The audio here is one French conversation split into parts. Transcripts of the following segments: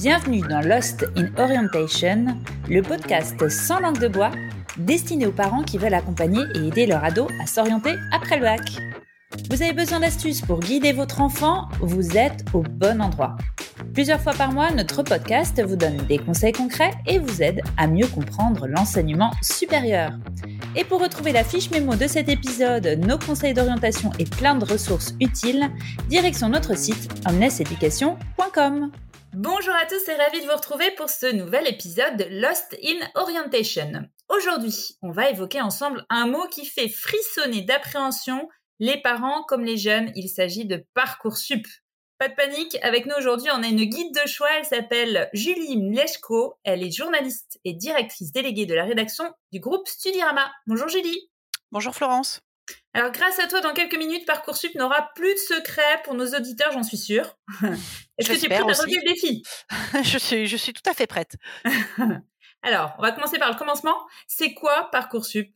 Bienvenue dans Lost in Orientation, le podcast sans langue de bois destiné aux parents qui veulent accompagner et aider leur ado à s'orienter après le bac. Vous avez besoin d'astuces pour guider votre enfant? Vous êtes au bon endroit. Plusieurs fois par mois, notre podcast vous donne des conseils concrets et vous aide à mieux comprendre l'enseignement supérieur. Et pour retrouver la fiche mémo de cet épisode, nos conseils d'orientation et plein de ressources utiles, direction notre site omneseducation.com. Bonjour à tous et ravi de vous retrouver pour ce nouvel épisode de Lost in Orientation. Aujourd'hui, on va évoquer ensemble un mot qui fait frissonner d'appréhension les parents comme les jeunes. Il s'agit de Parcoursup. Pas de panique, avec nous aujourd'hui, on a une guide de choix, elle s'appelle Julie Mlechko, elle est journaliste et directrice déléguée de la rédaction du groupe Studirama. Bonjour Julie. Bonjour Florence. Alors grâce à toi, dans quelques minutes, Parcoursup n'aura plus de secrets pour nos auditeurs, j'en suis sûre. Est-ce que tu es prête à relever le défi? Je, suis, je suis tout à fait prête. Alors, on va commencer par le commencement. C'est quoi Parcoursup?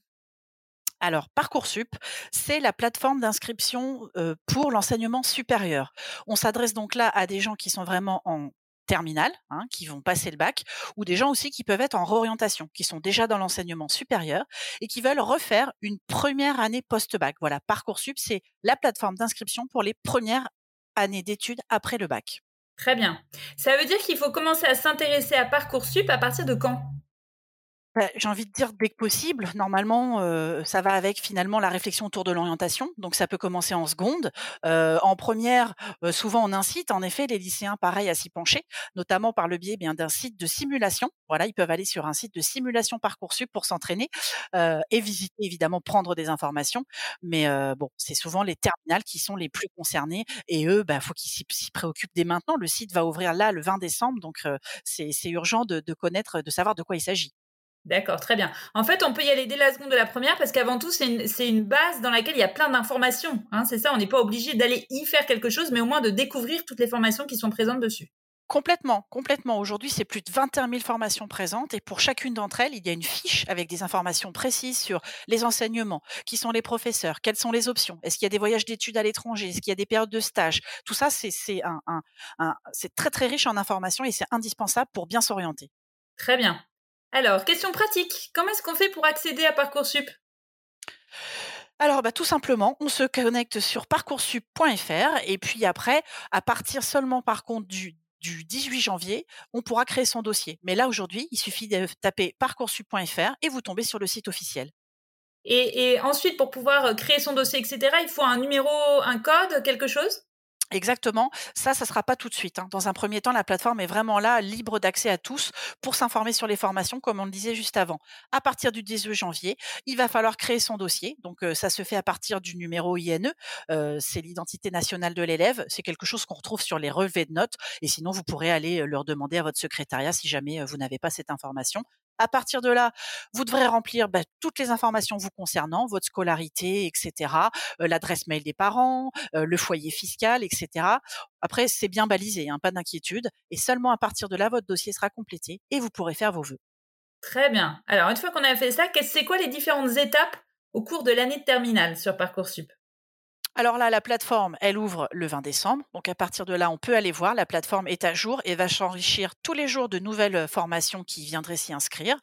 Alors, Parcoursup, c'est la plateforme d'inscription pour l'enseignement supérieur. On s'adresse donc là à des gens qui sont vraiment en terminale, hein, qui vont passer le bac, ou des gens aussi qui peuvent être en réorientation, qui sont déjà dans l'enseignement supérieur et qui veulent refaire une première année post-bac. Voilà, Parcoursup, c'est la plateforme d'inscription pour les premières années d'études après le bac. Très bien. Ça veut dire qu'il faut commencer à s'intéresser à Parcoursup à partir de quand? Bah, j'ai envie de dire dès que possible. Normalement, ça va avec finalement la réflexion autour de l'orientation. Donc ça peut commencer en seconde. en première, souvent on incite en effet les lycéens pareil à s'y pencher, notamment par le biais bien d'un site de simulation. Voilà, ils peuvent aller sur un site de simulation Parcoursup pour s'entraîner et visiter évidemment, prendre des informations. Mais bon, c'est souvent les terminales qui sont les plus concernés et eux, bah, faut qu'ils s'y préoccupent dès maintenant. Le site va ouvrir là le 20 décembre, donc c'est urgent de, de connaître, de savoir de quoi il s'agit. D'accord, très bien. En fait, on peut y aller dès la seconde de la première parce qu'avant tout, c'est une, base dans laquelle il y a plein d'informations. Hein, c'est ça, on n'est pas obligé d'aller y faire quelque chose, mais au moins de découvrir toutes les formations qui sont présentes dessus. Complètement, complètement. Aujourd'hui, c'est plus de 21 000 formations présentes et pour chacune d'entre elles, il y a une fiche avec des informations précises sur les enseignements, qui sont les professeurs, quelles sont les options, est-ce qu'il y a des voyages d'études à l'étranger, est-ce qu'il y a des périodes de stage. Tout ça, c'est très très riche en informations et c'est indispensable pour bien s'orienter. Très bien. Alors, question pratique. Comment est-ce qu'on fait pour accéder à Parcoursup? Alors, bah, tout simplement, on se connecte sur parcoursup.fr et puis après, à partir seulement par contre du, 18 janvier, on pourra créer son dossier. Mais là, aujourd'hui, il suffit de taper parcoursup.fr et vous tombez sur le site officiel. Et, et, ensuite, pour pouvoir créer son dossier, etc., il faut un numéro, un code, quelque chose? Exactement. Ça, ça sera pas tout de suite. Hein. Dans un premier temps, la plateforme est vraiment là, libre d'accès à tous pour s'informer sur les formations, comme on le disait juste avant. À partir du 18 janvier, il va falloir créer son dossier. Donc, ça se fait à partir du numéro INE. c'est l'identité nationale de l'élève. C'est quelque chose qu'on retrouve sur les relevés de notes. Et sinon, vous pourrez aller leur demander à votre secrétariat si jamais vous n'avez pas cette information. À partir de là, vous devrez remplir bah, toutes les informations vous concernant, votre scolarité, etc., l'adresse mail des parents, le foyer fiscal, etc. Après, c'est bien balisé, hein, pas d'inquiétude. Et seulement à partir de là, votre dossier sera complété et vous pourrez faire vos vœux. Très bien. Alors, une fois qu'on a fait ça, c'est quoi les différentes étapes au cours de l'année de terminale sur Parcoursup? Alors là, la plateforme, elle ouvre le 20 décembre. Donc à partir de là, on peut aller voir. La plateforme est à jour et va s'enrichir tous les jours de nouvelles formations qui viendraient s'y inscrire.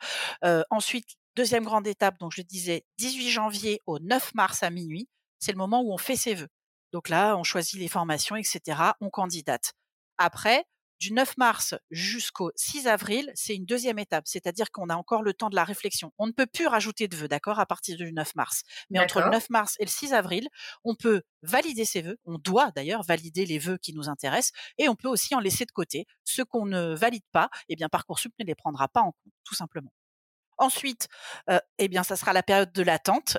ensuite, deuxième grande étape, donc je disais 18 janvier au 9 mars à minuit, c'est le moment où on fait ses vœux. Donc là, on choisit les formations, etc. On candidate. Après, du 9 mars jusqu'au 6 avril, c'est une deuxième étape, c'est-à-dire qu'on a encore le temps de la réflexion. On ne peut plus rajouter de vœux, d'accord, à partir du 9 mars. Mais entre le 9 mars et le 6 avril, on peut valider ses vœux, on doit d'ailleurs valider les vœux qui nous intéressent, et on peut aussi en laisser de côté. Ceux qu'on ne valide pas, eh bien Parcoursup ne les prendra pas en compte, tout simplement. Ensuite, euh, eh bien, ça sera la période de l'attente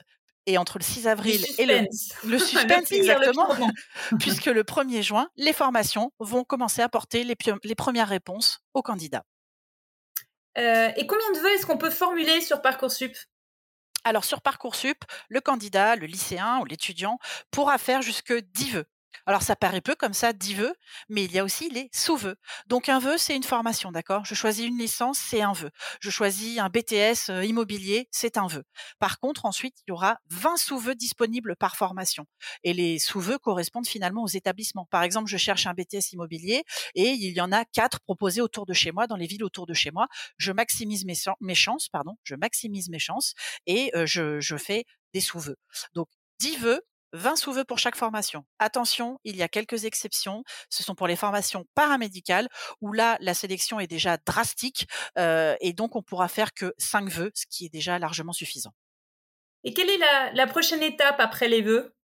et entre le 6 avril et le, le suspense, exactement, puisque le 1er juin, les formations vont commencer à porter les, les premières réponses aux candidats. Euh, et combien de vœux est-ce qu'on peut formuler sur Parcoursup? Alors sur Parcoursup, le candidat, le lycéen ou l'étudiant pourra faire jusque 10 vœux. Alors ça paraît peu comme ça, 10 vœux, mais il y a aussi les sous-vœux. Donc un vœu, c'est une formation, d'accord? Je choisis une licence, c'est un vœu. Je choisis un BTS euh, immobilier, c'est un vœu. Par contre, ensuite, il y aura 20 sous-vœux disponibles par formation. Et les sous-vœux correspondent finalement aux établissements. Par exemple, je cherche un BTS immobilier et il y en a quatre proposés autour de chez moi, dans les villes autour de chez moi. Je maximise mes, chances, pardon, je maximise mes chances et euh, je, je fais des sous-vœux. Donc 10 vœux 20 sous-vœux pour chaque formation. Attention, il y a quelques exceptions. Ce sont pour les formations paramédicales où là, la sélection est déjà drastique euh, et donc on pourra faire que 5 vœux, ce qui est déjà largement suffisant. Et quelle est la, la prochaine étape après les vœux?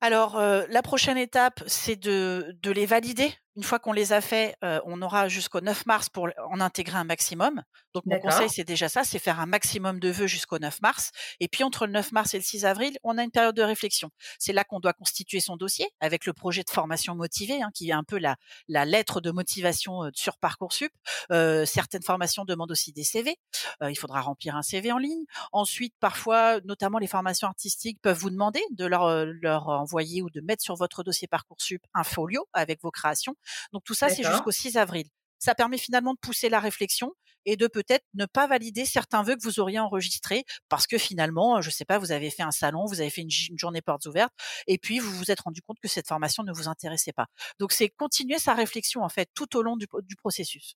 Alors, euh, la prochaine étape, c'est de, de les valider une fois qu'on les a faits, euh, on aura jusqu'au 9 mars pour en intégrer un maximum. Donc mon conseil, c'est déjà ça, c'est faire un maximum de vœux jusqu'au 9 mars. Et puis entre le 9 mars et le 6 avril, on a une période de réflexion. C'est là qu'on doit constituer son dossier avec le projet de formation motivée, hein, qui est un peu la, la lettre de motivation euh, sur Parcoursup. Euh, certaines formations demandent aussi des CV. il faudra remplir un CV en ligne. Ensuite, parfois, notamment les formations artistiques peuvent vous demander de leur, leur envoyer ou de mettre sur votre dossier Parcoursup un folio avec vos créations. Donc tout ça, c'est jusqu'au 6 avril. Ça permet finalement de pousser la réflexion et de peut-être ne pas valider certains vœux que vous auriez enregistrés parce que finalement, je ne sais pas, vous avez fait un salon, vous avez fait une, journée portes ouvertes et puis vous vous êtes rendu compte que cette formation ne vous intéressait pas. Donc c'est continuer sa réflexion en fait tout au long du, du processus.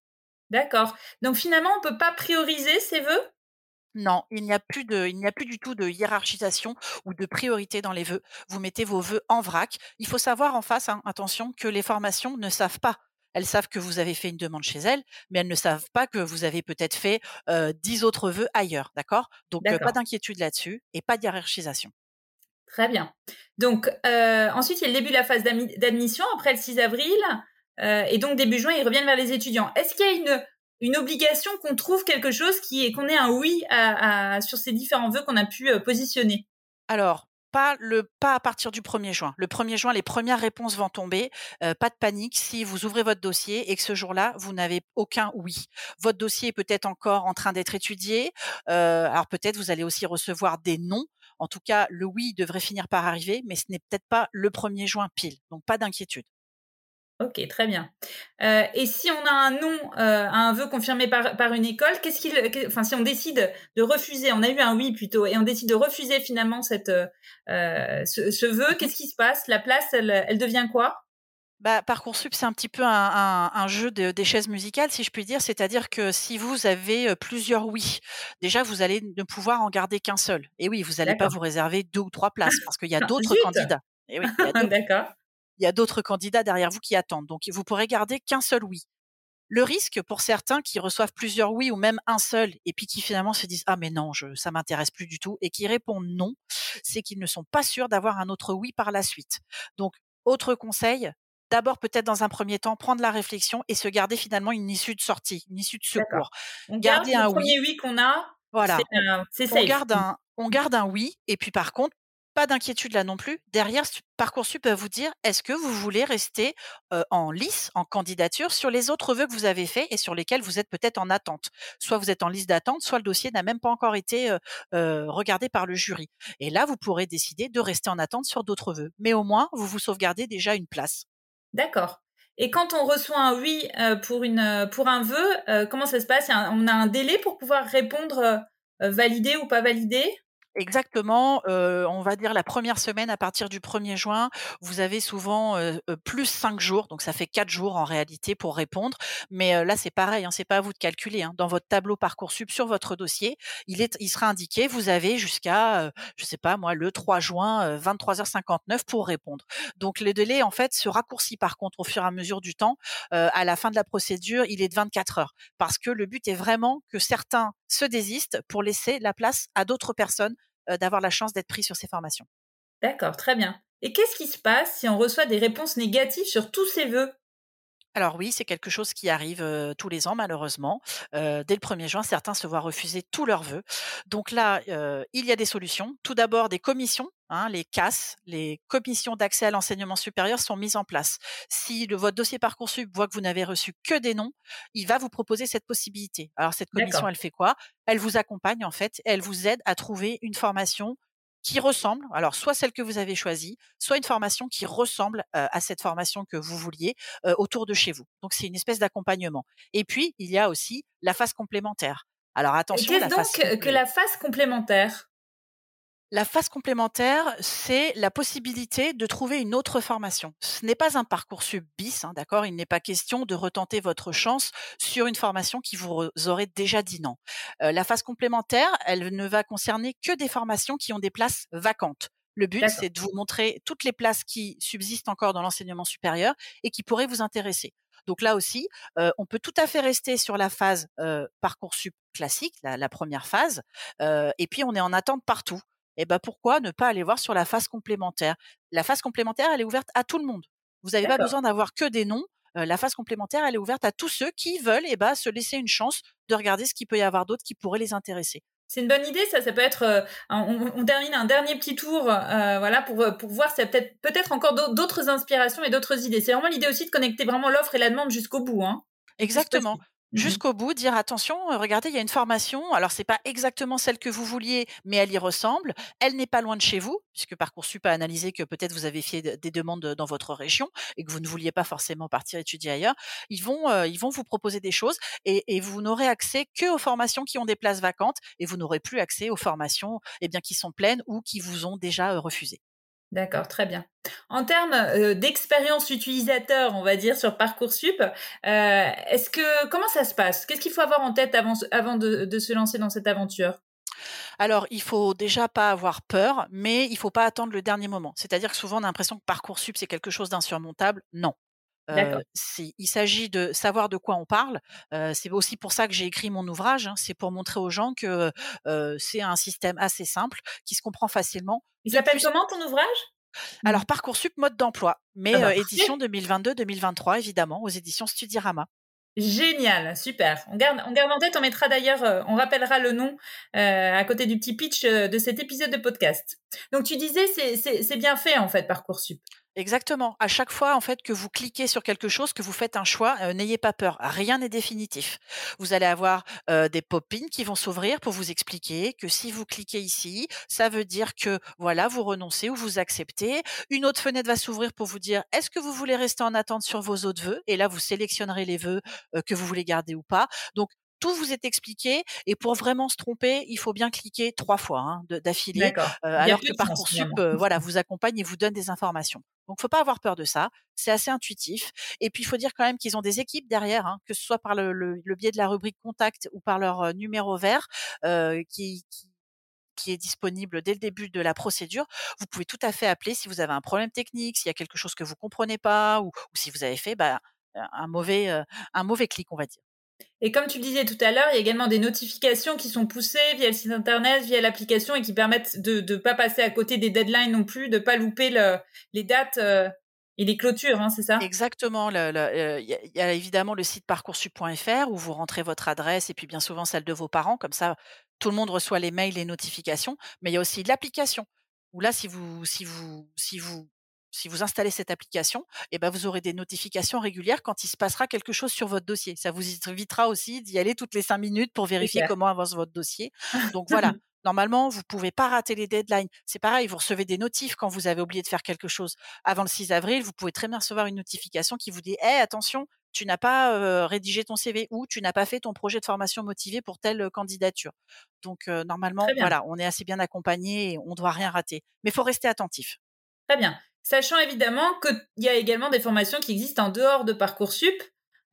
D'accord. Donc finalement, on peut pas prioriser ces vœux? Non, il n'y a plus de, il n'y a plus du tout de hiérarchisation ou de priorité dans les vœux. Vous mettez vos vœux en vrac. Il faut savoir en face, hein, attention, que les formations ne savent pas. Elles savent que vous avez fait une demande chez elles, mais elles ne savent pas que vous avez peut-être fait dix autres vœux ailleurs, d'accord? Donc pas d'inquiétude là-dessus et pas de hiérarchisation. Très bien. Donc ensuite, il y a le début de la phase d'admission après le 6 avril. et donc début juin, ils reviennent vers les étudiants. Est-ce qu'il y a une une obligation qu'on trouve quelque chose qui est qu'on ait un oui sur ces différents vœux qu'on a pu euh, positionner Alors, pas le pas à partir du 1er juin. Le 1er juin, les premières réponses vont tomber. Euh, pas de panique si vous ouvrez votre dossier et que ce jour-là, vous n'avez aucun oui. Votre dossier est peut-être encore en train d'être étudié. Euh, alors peut-être vous allez aussi recevoir des non. En tout cas, le oui devrait finir par arriver, mais ce n'est peut-être pas le 1er juin pile. Donc pas d'inquiétude. Ok, très bien. Euh, et si on a un non euh, un vœu confirmé par, par une école, qu'est-ce qu'il, enfin, si on décide de refuser, on a eu un oui plutôt, et on décide de refuser finalement cette, euh, ce, vœu, qu'est-ce qui se passe? La place, elle, elle devient quoi? Bah, Parcoursup, c'est un petit peu un, un, jeu de, des chaises musicales, si je puis dire. C'est-à-dire que si vous avez plusieurs oui, déjà, vous allez ne pouvoir en garder qu'un seul. Et oui, vous n'allez pas vous réserver deux ou trois places parce qu'il y a d'autres candidats. Et oui, D'accord il y a d'autres candidats derrière vous qui attendent. Donc, vous pourrez garder qu'un seul oui. Le risque pour certains qui reçoivent plusieurs oui ou même un seul et puis qui finalement se disent ah mais non je ça m'intéresse plus du tout et qui répondent non, c'est qu'ils ne sont pas sûrs d'avoir un autre oui par la suite. Donc autre conseil, d'abord peut-être dans un premier temps prendre la réflexion et se garder finalement une issue de sortie, une issue de secours. On garde un premier oui, qu'on a. Voilà. C'est on garde un on garde un oui et puis par contre pas d'inquiétude là non plus. Derrière, Parcoursup peut vous dire est-ce que vous voulez rester en lice, en candidature sur les autres vœux que vous avez faits et sur lesquels vous êtes peut-être en attente? Soit vous êtes en liste d'attente, soit le dossier n'a même pas encore été regardé par le jury. Et là, vous pourrez décider de rester en attente sur d'autres vœux. Mais au moins, vous vous sauvegardez déjà une place. D'accord. Et quand on reçoit un oui pour, une, pour un vœu, comment ça se passe? On a un délai pour pouvoir répondre validé ou pas validé Exactement, on va dire la première semaine à partir du 1er juin, vous avez souvent, plus 5 jours, donc ça fait 4 jours en réalité pour répondre. Mais, là c'est pareil, hein, c'est pas à vous de calculer, hein. Dans votre tableau Parcoursup sur votre dossier, il est il sera indiqué, vous avez jusqu'à, je sais pas moi, le 3 juin, 23:59 pour répondre. Donc le délai en fait se raccourcit par contre au fur et à mesure du temps. à la fin de la procédure, il est de 24 heures parce que le but est vraiment que certains se désistent pour laisser la place à d'autres personnes euh, d'avoir la chance d'être pris sur ces formations. D'accord, très bien. Et qu'est-ce qui se passe si on reçoit des réponses négatives sur tous ces vœux? Alors oui, c'est quelque chose qui arrive euh, tous les ans malheureusement. Euh, dès le 1er juin, certains se voient refuser tous leurs vœux. Donc là, il y a des solutions. Tout d'abord, des commissions, hein, les CAS, les commissions d'accès à l'enseignement supérieur sont mises en place. Si le, votre dossier Parcoursup voit que vous n'avez reçu que des noms, il va vous proposer cette possibilité. Alors cette commission, elle fait quoi? Elle vous accompagne en fait, elle vous aide à trouver une formation qui ressemble, alors soit celle que vous avez choisie, soit une formation qui ressemble à cette formation que vous vouliez autour de chez vous. Donc c'est une espèce d'accompagnement. Et puis il y a aussi la phase complémentaire. Alors attention. Qu'est-ce donc que la phase complémentaire? La phase complémentaire, c'est la possibilité de trouver une autre formation. Ce n'est pas un parcours sub bis, hein, d'accord? Il n'est pas question de retenter votre chance sur une formation qui vous aurait déjà dit non. Euh, la phase complémentaire, elle ne va concerner que des formations qui ont des places vacantes. Le but, c'est de vous montrer toutes les places qui subsistent encore dans l'enseignement supérieur et qui pourraient vous intéresser. Donc là aussi, euh, on peut tout à fait rester sur la phase euh, parcoursup classique, la, la première phase, euh, et puis on est en attente partout et ben pourquoi ne pas aller voir sur la phase complémentaire? La phase complémentaire, elle est ouverte à tout le monde. Vous n'avez pas besoin d'avoir que des noms. la phase complémentaire, elle est ouverte à tous ceux qui veulent et eh ben, se laisser une chance de regarder ce qu'il peut y avoir d'autres qui pourraient les intéresser. C'est une bonne idée, ça. Ça peut être. on, termine un dernier petit tour, voilà, pour pour voir s'il y a peut-être peut-être encore d'autres inspirations et d'autres idées. C'est vraiment l'idée aussi de connecter vraiment l'offre et la demande jusqu'au bout, hein. Exactement. Mmh jusqu'au bout, dire attention, regardez, il y a une formation. Alors c'est pas exactement celle que vous vouliez, mais elle y ressemble. Elle n'est pas loin de chez vous, puisque parcoursup a analysé que peut-être vous avez fait des demandes dans votre région et que vous ne vouliez pas forcément partir étudier ailleurs. Ils vont, ils vont vous proposer des choses et, vous n'aurez accès que aux formations qui ont des places vacantes et vous n'aurez plus accès aux formations, eh bien, qui sont pleines ou qui vous ont déjà refusé. D'accord, très bien. En termes euh, d'expérience utilisateur, on va dire sur parcoursup, euh, est-ce que comment ça se passe? Qu'est-ce qu'il faut avoir en tête avant, avant de, se lancer dans cette aventure? Alors, il faut déjà pas avoir peur, mais il faut pas attendre le dernier moment. C'est-à-dire que souvent, on a l'impression que Parcoursup, c'est quelque chose d'insurmontable. Non. Euh, il s'agit de savoir de quoi on parle. c'est aussi pour ça que j'ai écrit mon ouvrage. Hein. c'est pour montrer aux gens que c'est un système assez simple, qui se comprend facilement. Il s'appelle comment ton ouvrage? Alors Parcoursup mode d'emploi, mais ah bah, édition 2022-2023 évidemment aux éditions Studirama. Génial, super. On garde, on garde en tête, on mettra d'ailleurs, on rappellera le nom à côté du petit pitch de cet épisode de podcast. Donc tu disais, c'est bien fait en fait Parcoursup. Exactement. À chaque fois, en fait, que vous cliquez sur quelque chose, que vous faites un choix, euh, n'ayez pas peur. Rien n'est définitif. Vous allez avoir euh, des pop-ins qui vont s'ouvrir pour vous expliquer que si vous cliquez ici, ça veut dire que voilà, vous renoncez ou vous acceptez. Une autre fenêtre va s'ouvrir pour vous dire est-ce que vous voulez rester en attente sur vos autres vœux? Et là, vous sélectionnerez les vœux euh, que vous voulez garder ou pas. Donc tout vous est expliqué et pour vraiment se tromper, il faut bien cliquer trois fois hein, d'affilée, alors que Parcoursup voilà, vous accompagne et vous donne des informations. Donc, faut pas avoir peur de ça. C'est assez intuitif. Et puis, il faut dire quand même qu'ils ont des équipes derrière, hein, que ce soit par le, le, biais de la rubrique contact ou par leur numéro vert, euh, qui, qui qui est disponible dès le début de la procédure. Vous pouvez tout à fait appeler si vous avez un problème technique, s'il y a quelque chose que vous comprenez pas, ou, ou si vous avez fait bah, un mauvais un mauvais clic, on va dire. Et comme tu le disais tout à l'heure, il y a également des notifications qui sont poussées via le site internet, via l'application et qui permettent de ne pas passer à côté des deadlines non plus, de pas louper les dates euh, et les clôtures, hein, c'est ça? Exactement. Euh, il y, a évidemment le site parcoursup.fr où vous rentrez votre adresse et puis bien souvent celle de vos parents. Comme ça, tout le monde reçoit les mails, les notifications. Mais il y a aussi l'application où là, si vous, si vous, si vous si vous installez cette application, eh ben vous aurez des notifications régulières quand il se passera quelque chose sur votre dossier. Ça vous évitera aussi d'y aller toutes les cinq minutes pour vérifier comment avance votre dossier. Donc voilà. Normalement, vous pouvez pas rater les deadlines. C'est pareil, vous recevez des notifs quand vous avez oublié de faire quelque chose avant le 6 avril. Vous pouvez très bien recevoir une notification qui vous dit "Eh attention, tu n'as pas rédigé ton CV ou tu n'as pas fait ton projet de formation motivé pour telle candidature." Donc normalement, voilà, on est assez bien accompagné et on doit rien rater. Mais il faut rester attentif. Très bien. Sachant évidemment qu'il y a également des formations qui existent en dehors de Parcoursup.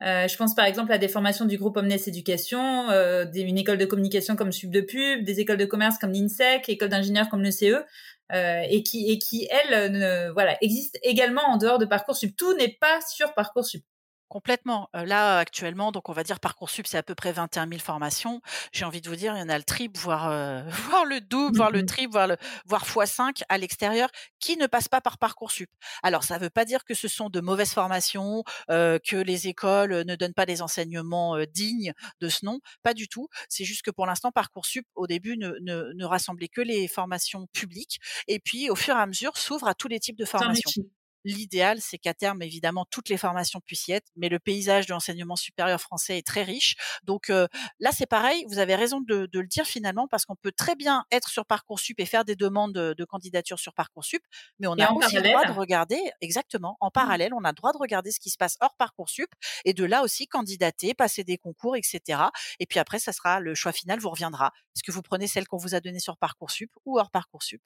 Euh, je pense par exemple à des formations du groupe Omnes Éducation, euh, école de communication comme Sub de Pub, des écoles de commerce comme l'INSEC, écoles d'ingénieurs comme le CE, euh, et qui et elles voilà existent également en dehors de Parcoursup. Tout n'est pas sur Parcoursup. Complètement. là, actuellement, donc on va dire Parcoursup, c'est à peu près 21 000 formations. J'ai envie de vous dire, il y en a le triple, voire, voire le double, voire le mmh triple, voire, le, voire x5 à l'extérieur, qui ne passent pas par Parcoursup. Alors, ça ne veut pas dire que ce sont de mauvaises formations, que les écoles ne donnent pas des enseignements dignes de ce nom. Pas du tout. C'est juste que pour l'instant, Parcoursup, au début, ne, ne, ne rassemblait que les formations publiques. Et puis, au fur et à mesure, s'ouvre à tous les types de formations. L'idéal, c'est qu'à terme, évidemment, toutes les formations puissent y être, mais le paysage de l'enseignement supérieur français est très riche. Donc là, c'est pareil, vous avez raison de, le dire finalement, parce qu'on peut très bien être sur Parcoursup et faire des demandes de, candidature sur Parcoursup, mais on a aussi le droit de regarder, exactement, en mmh. parallèle, on a le droit de regarder ce qui se passe hors Parcoursup et de là aussi candidater, passer des concours, etc. Et puis après, ça sera le choix final vous reviendra. Est-ce que vous prenez celle qu'on vous a donnée sur Parcoursup ou hors Parcoursup?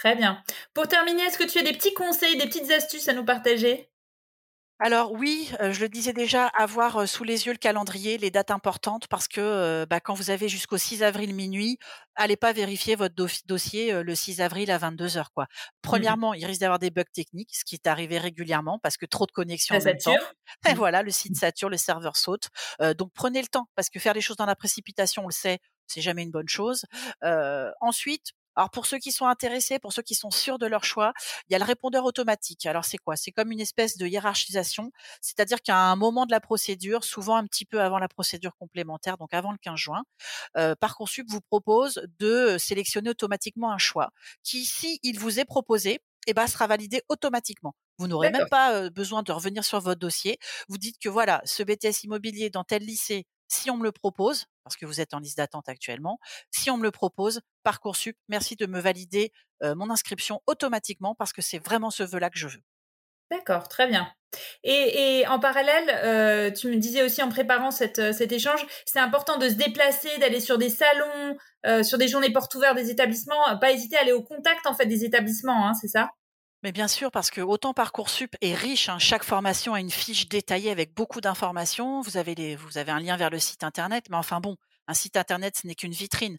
Très bien. Pour terminer, est-ce que tu as des petits conseils, des petites astuces à nous partager? Alors oui, je le disais déjà, avoir, sous les yeux le calendrier, les dates importantes parce que, bah, quand vous avez jusqu'au 6 avril minuit, allez pas vérifier votre dossier, le 6 avril à 22:00 quoi. Mmh Premièrement, il risque d'avoir des bugs techniques, ce qui est arrivé régulièrement parce que trop de connexions en même temps. Et voilà, le site mmh. sature, le serveur saute. donc prenez le temps parce que faire les choses dans la précipitation, on le sait, c'est jamais une bonne chose. ensuite, alors pour ceux qui sont intéressés, pour ceux qui sont sûrs de leur choix, il y a le répondeur automatique. Alors c'est quoi? C'est comme une espèce de hiérarchisation, c'est-à-dire qu'à un moment de la procédure, souvent un petit peu avant la procédure complémentaire, donc avant le 15 juin, euh, Parcoursup vous propose de sélectionner automatiquement un choix qui, si il vous est proposé, eh ben, sera validé automatiquement. Vous n'aurez même pas besoin de revenir sur votre dossier. Vous dites que voilà, ce BTS immobilier dans tel lycée, si on me le propose, parce que vous êtes en liste d'attente actuellement, si on me le propose, Parcoursup, merci de me valider mon inscription automatiquement parce que c'est vraiment ce vœu-là que je veux. D'accord, très bien. Et, en parallèle, tu me disais aussi en préparant cet échange, c'est important de se déplacer, d'aller sur des salons, sur des journées portes ouvertes des établissements, pas hésiter à aller au contact en fait des établissements, hein, c'est ça? Mais bien sûr, parce que autant Parcoursup est riche, hein, chaque formation a une fiche détaillée avec beaucoup d'informations. Vous avez vous avez un lien vers le site internet, mais enfin bon, un site internet, ce n'est qu'une vitrine.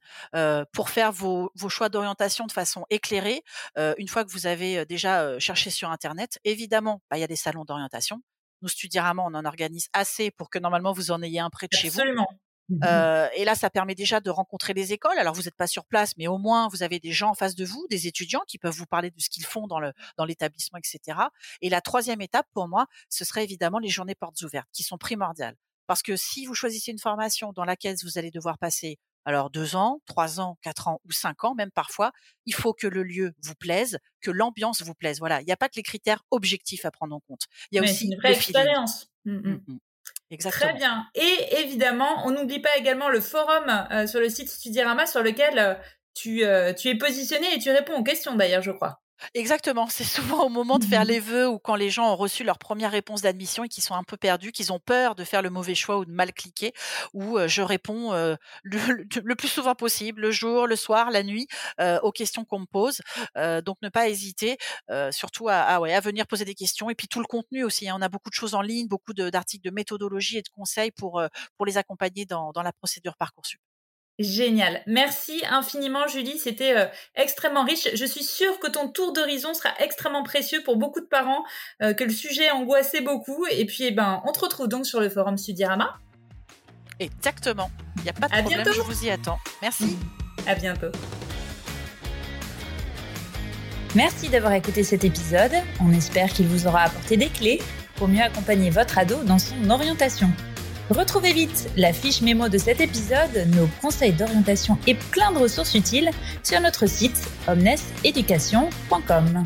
pour faire vos, choix d'orientation de façon éclairée, une fois que vous avez déjà cherché sur internet, évidemment, bah, il y a des salons d'orientation. Nous, Studirama, on en organise assez pour que normalement vous en ayez un près de chez vous. Absolument. Mmh et là, ça permet déjà de rencontrer les écoles. Alors, vous n'êtes pas sur place, mais au moins, vous avez des gens en face de vous, des étudiants qui peuvent vous parler de ce qu'ils font dans le dans l'établissement, etc. Et la troisième étape, pour moi, ce serait évidemment les journées portes ouvertes, qui sont primordiales. Parce que si vous choisissez une formation dans laquelle vous allez devoir passer alors deux ans, trois ans, quatre ans ou cinq ans, même parfois, il faut que le lieu vous plaise, que l'ambiance vous plaise. Voilà, il n'y a pas que les critères objectifs à prendre en compte. Il y a aussi une vraie expérience. Mmh, mmh. Exactement. Très bien. Et évidemment, on n'oublie pas également le forum euh, sur le site Studirama sur lequel euh, tu, euh, tu es positionné et tu réponds aux questions d'ailleurs, je crois. Exactement, c'est souvent au moment de faire mmh les vœux ou quand les gens ont reçu leur première réponse d'admission et qu'ils sont un peu perdus, qu'ils ont peur de faire le mauvais choix ou de mal cliquer, où je réponds le, plus souvent possible, le jour, le soir, la nuit, aux questions qu'on me pose. donc ne pas hésiter, surtout à, à, ouais, à venir poser des questions et puis tout le contenu aussi. Hein. On a beaucoup de choses en ligne, beaucoup d'articles de, méthodologie et de conseils pour pour les accompagner dans, dans la procédure parcoursup. Génial. Merci infiniment, Julie. C'était euh, extrêmement riche. Je suis sûre que ton tour d'horizon sera extrêmement précieux pour beaucoup de parents, euh, que le sujet angoissait beaucoup. Et puis, eh ben, on te retrouve donc sur le forum Studirama. Exactement. Il n'y a pas de problème. Je vous y attends. Merci. À bientôt. Merci d'avoir écouté cet épisode. On espère qu'il vous aura apporté des clés pour mieux accompagner votre ado dans son orientation. Retrouvez vite la fiche mémo de cet épisode, nos conseils d'orientation et plein de ressources utiles sur notre site omneseducation.com.